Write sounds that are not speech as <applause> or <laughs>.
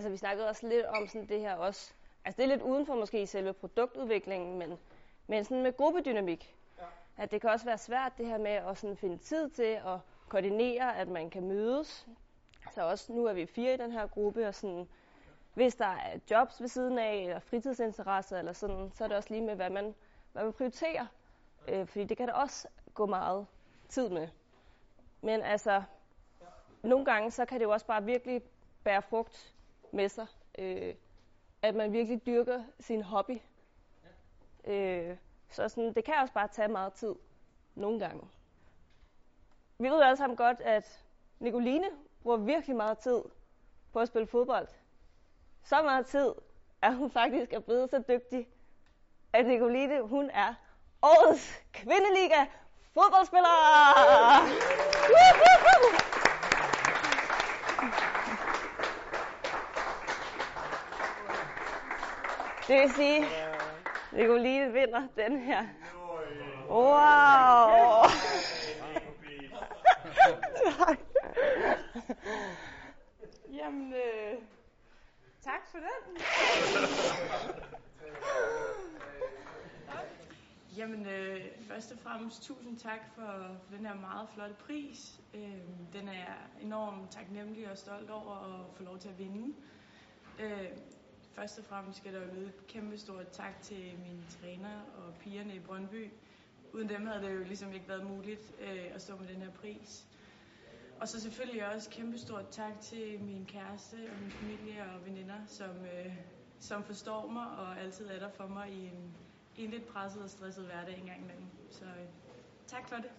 altså vi snakkede også lidt om sådan det her også, altså det er lidt uden for måske selve produktudviklingen, men, men sådan med gruppedynamik. Ja. At det kan også være svært det her med at sådan finde tid til at koordinere, at man kan mødes. Så også nu er vi fire i den her gruppe, og sådan, hvis der er jobs ved siden af, eller fritidsinteresser, eller sådan, så er det også lige med, hvad man, hvad man prioriterer. Øh, fordi det kan da også gå meget tid med. Men altså, nogle gange, så kan det jo også bare virkelig bære frugt med sig. Øh, at man virkelig dyrker sin hobby. Øh, så sådan, det kan også bare tage meget tid. Nogle gange. Vi ved alle sammen godt, at Nicoline bruger virkelig meget tid på at spille fodbold. Så meget tid, at hun faktisk er blevet så dygtig, at Nicoline, hun er årets kvindeliga fodboldspiller! Det vil sige, Nicoline vinder den her. Wow! <laughs> Jamen, øh, tak for den. Jamen, øh, først og fremmest tusind tak for, for den her meget flotte pris. Øh, den er jeg enormt taknemmelig og stolt over at få lov til at vinde. Øh, først og fremmest skal der jo lyde et kæmpe stort tak til mine træner og pigerne i Brøndby. Uden dem havde det jo ligesom ikke været muligt øh, at stå med den her pris. Og så selvfølgelig også kæmpe stort tak til min kæreste og min familie og veninder, som, øh, som forstår mig og altid er der for mig i en, i en lidt presset og stresset hverdag engang imellem. Så øh, tak for det.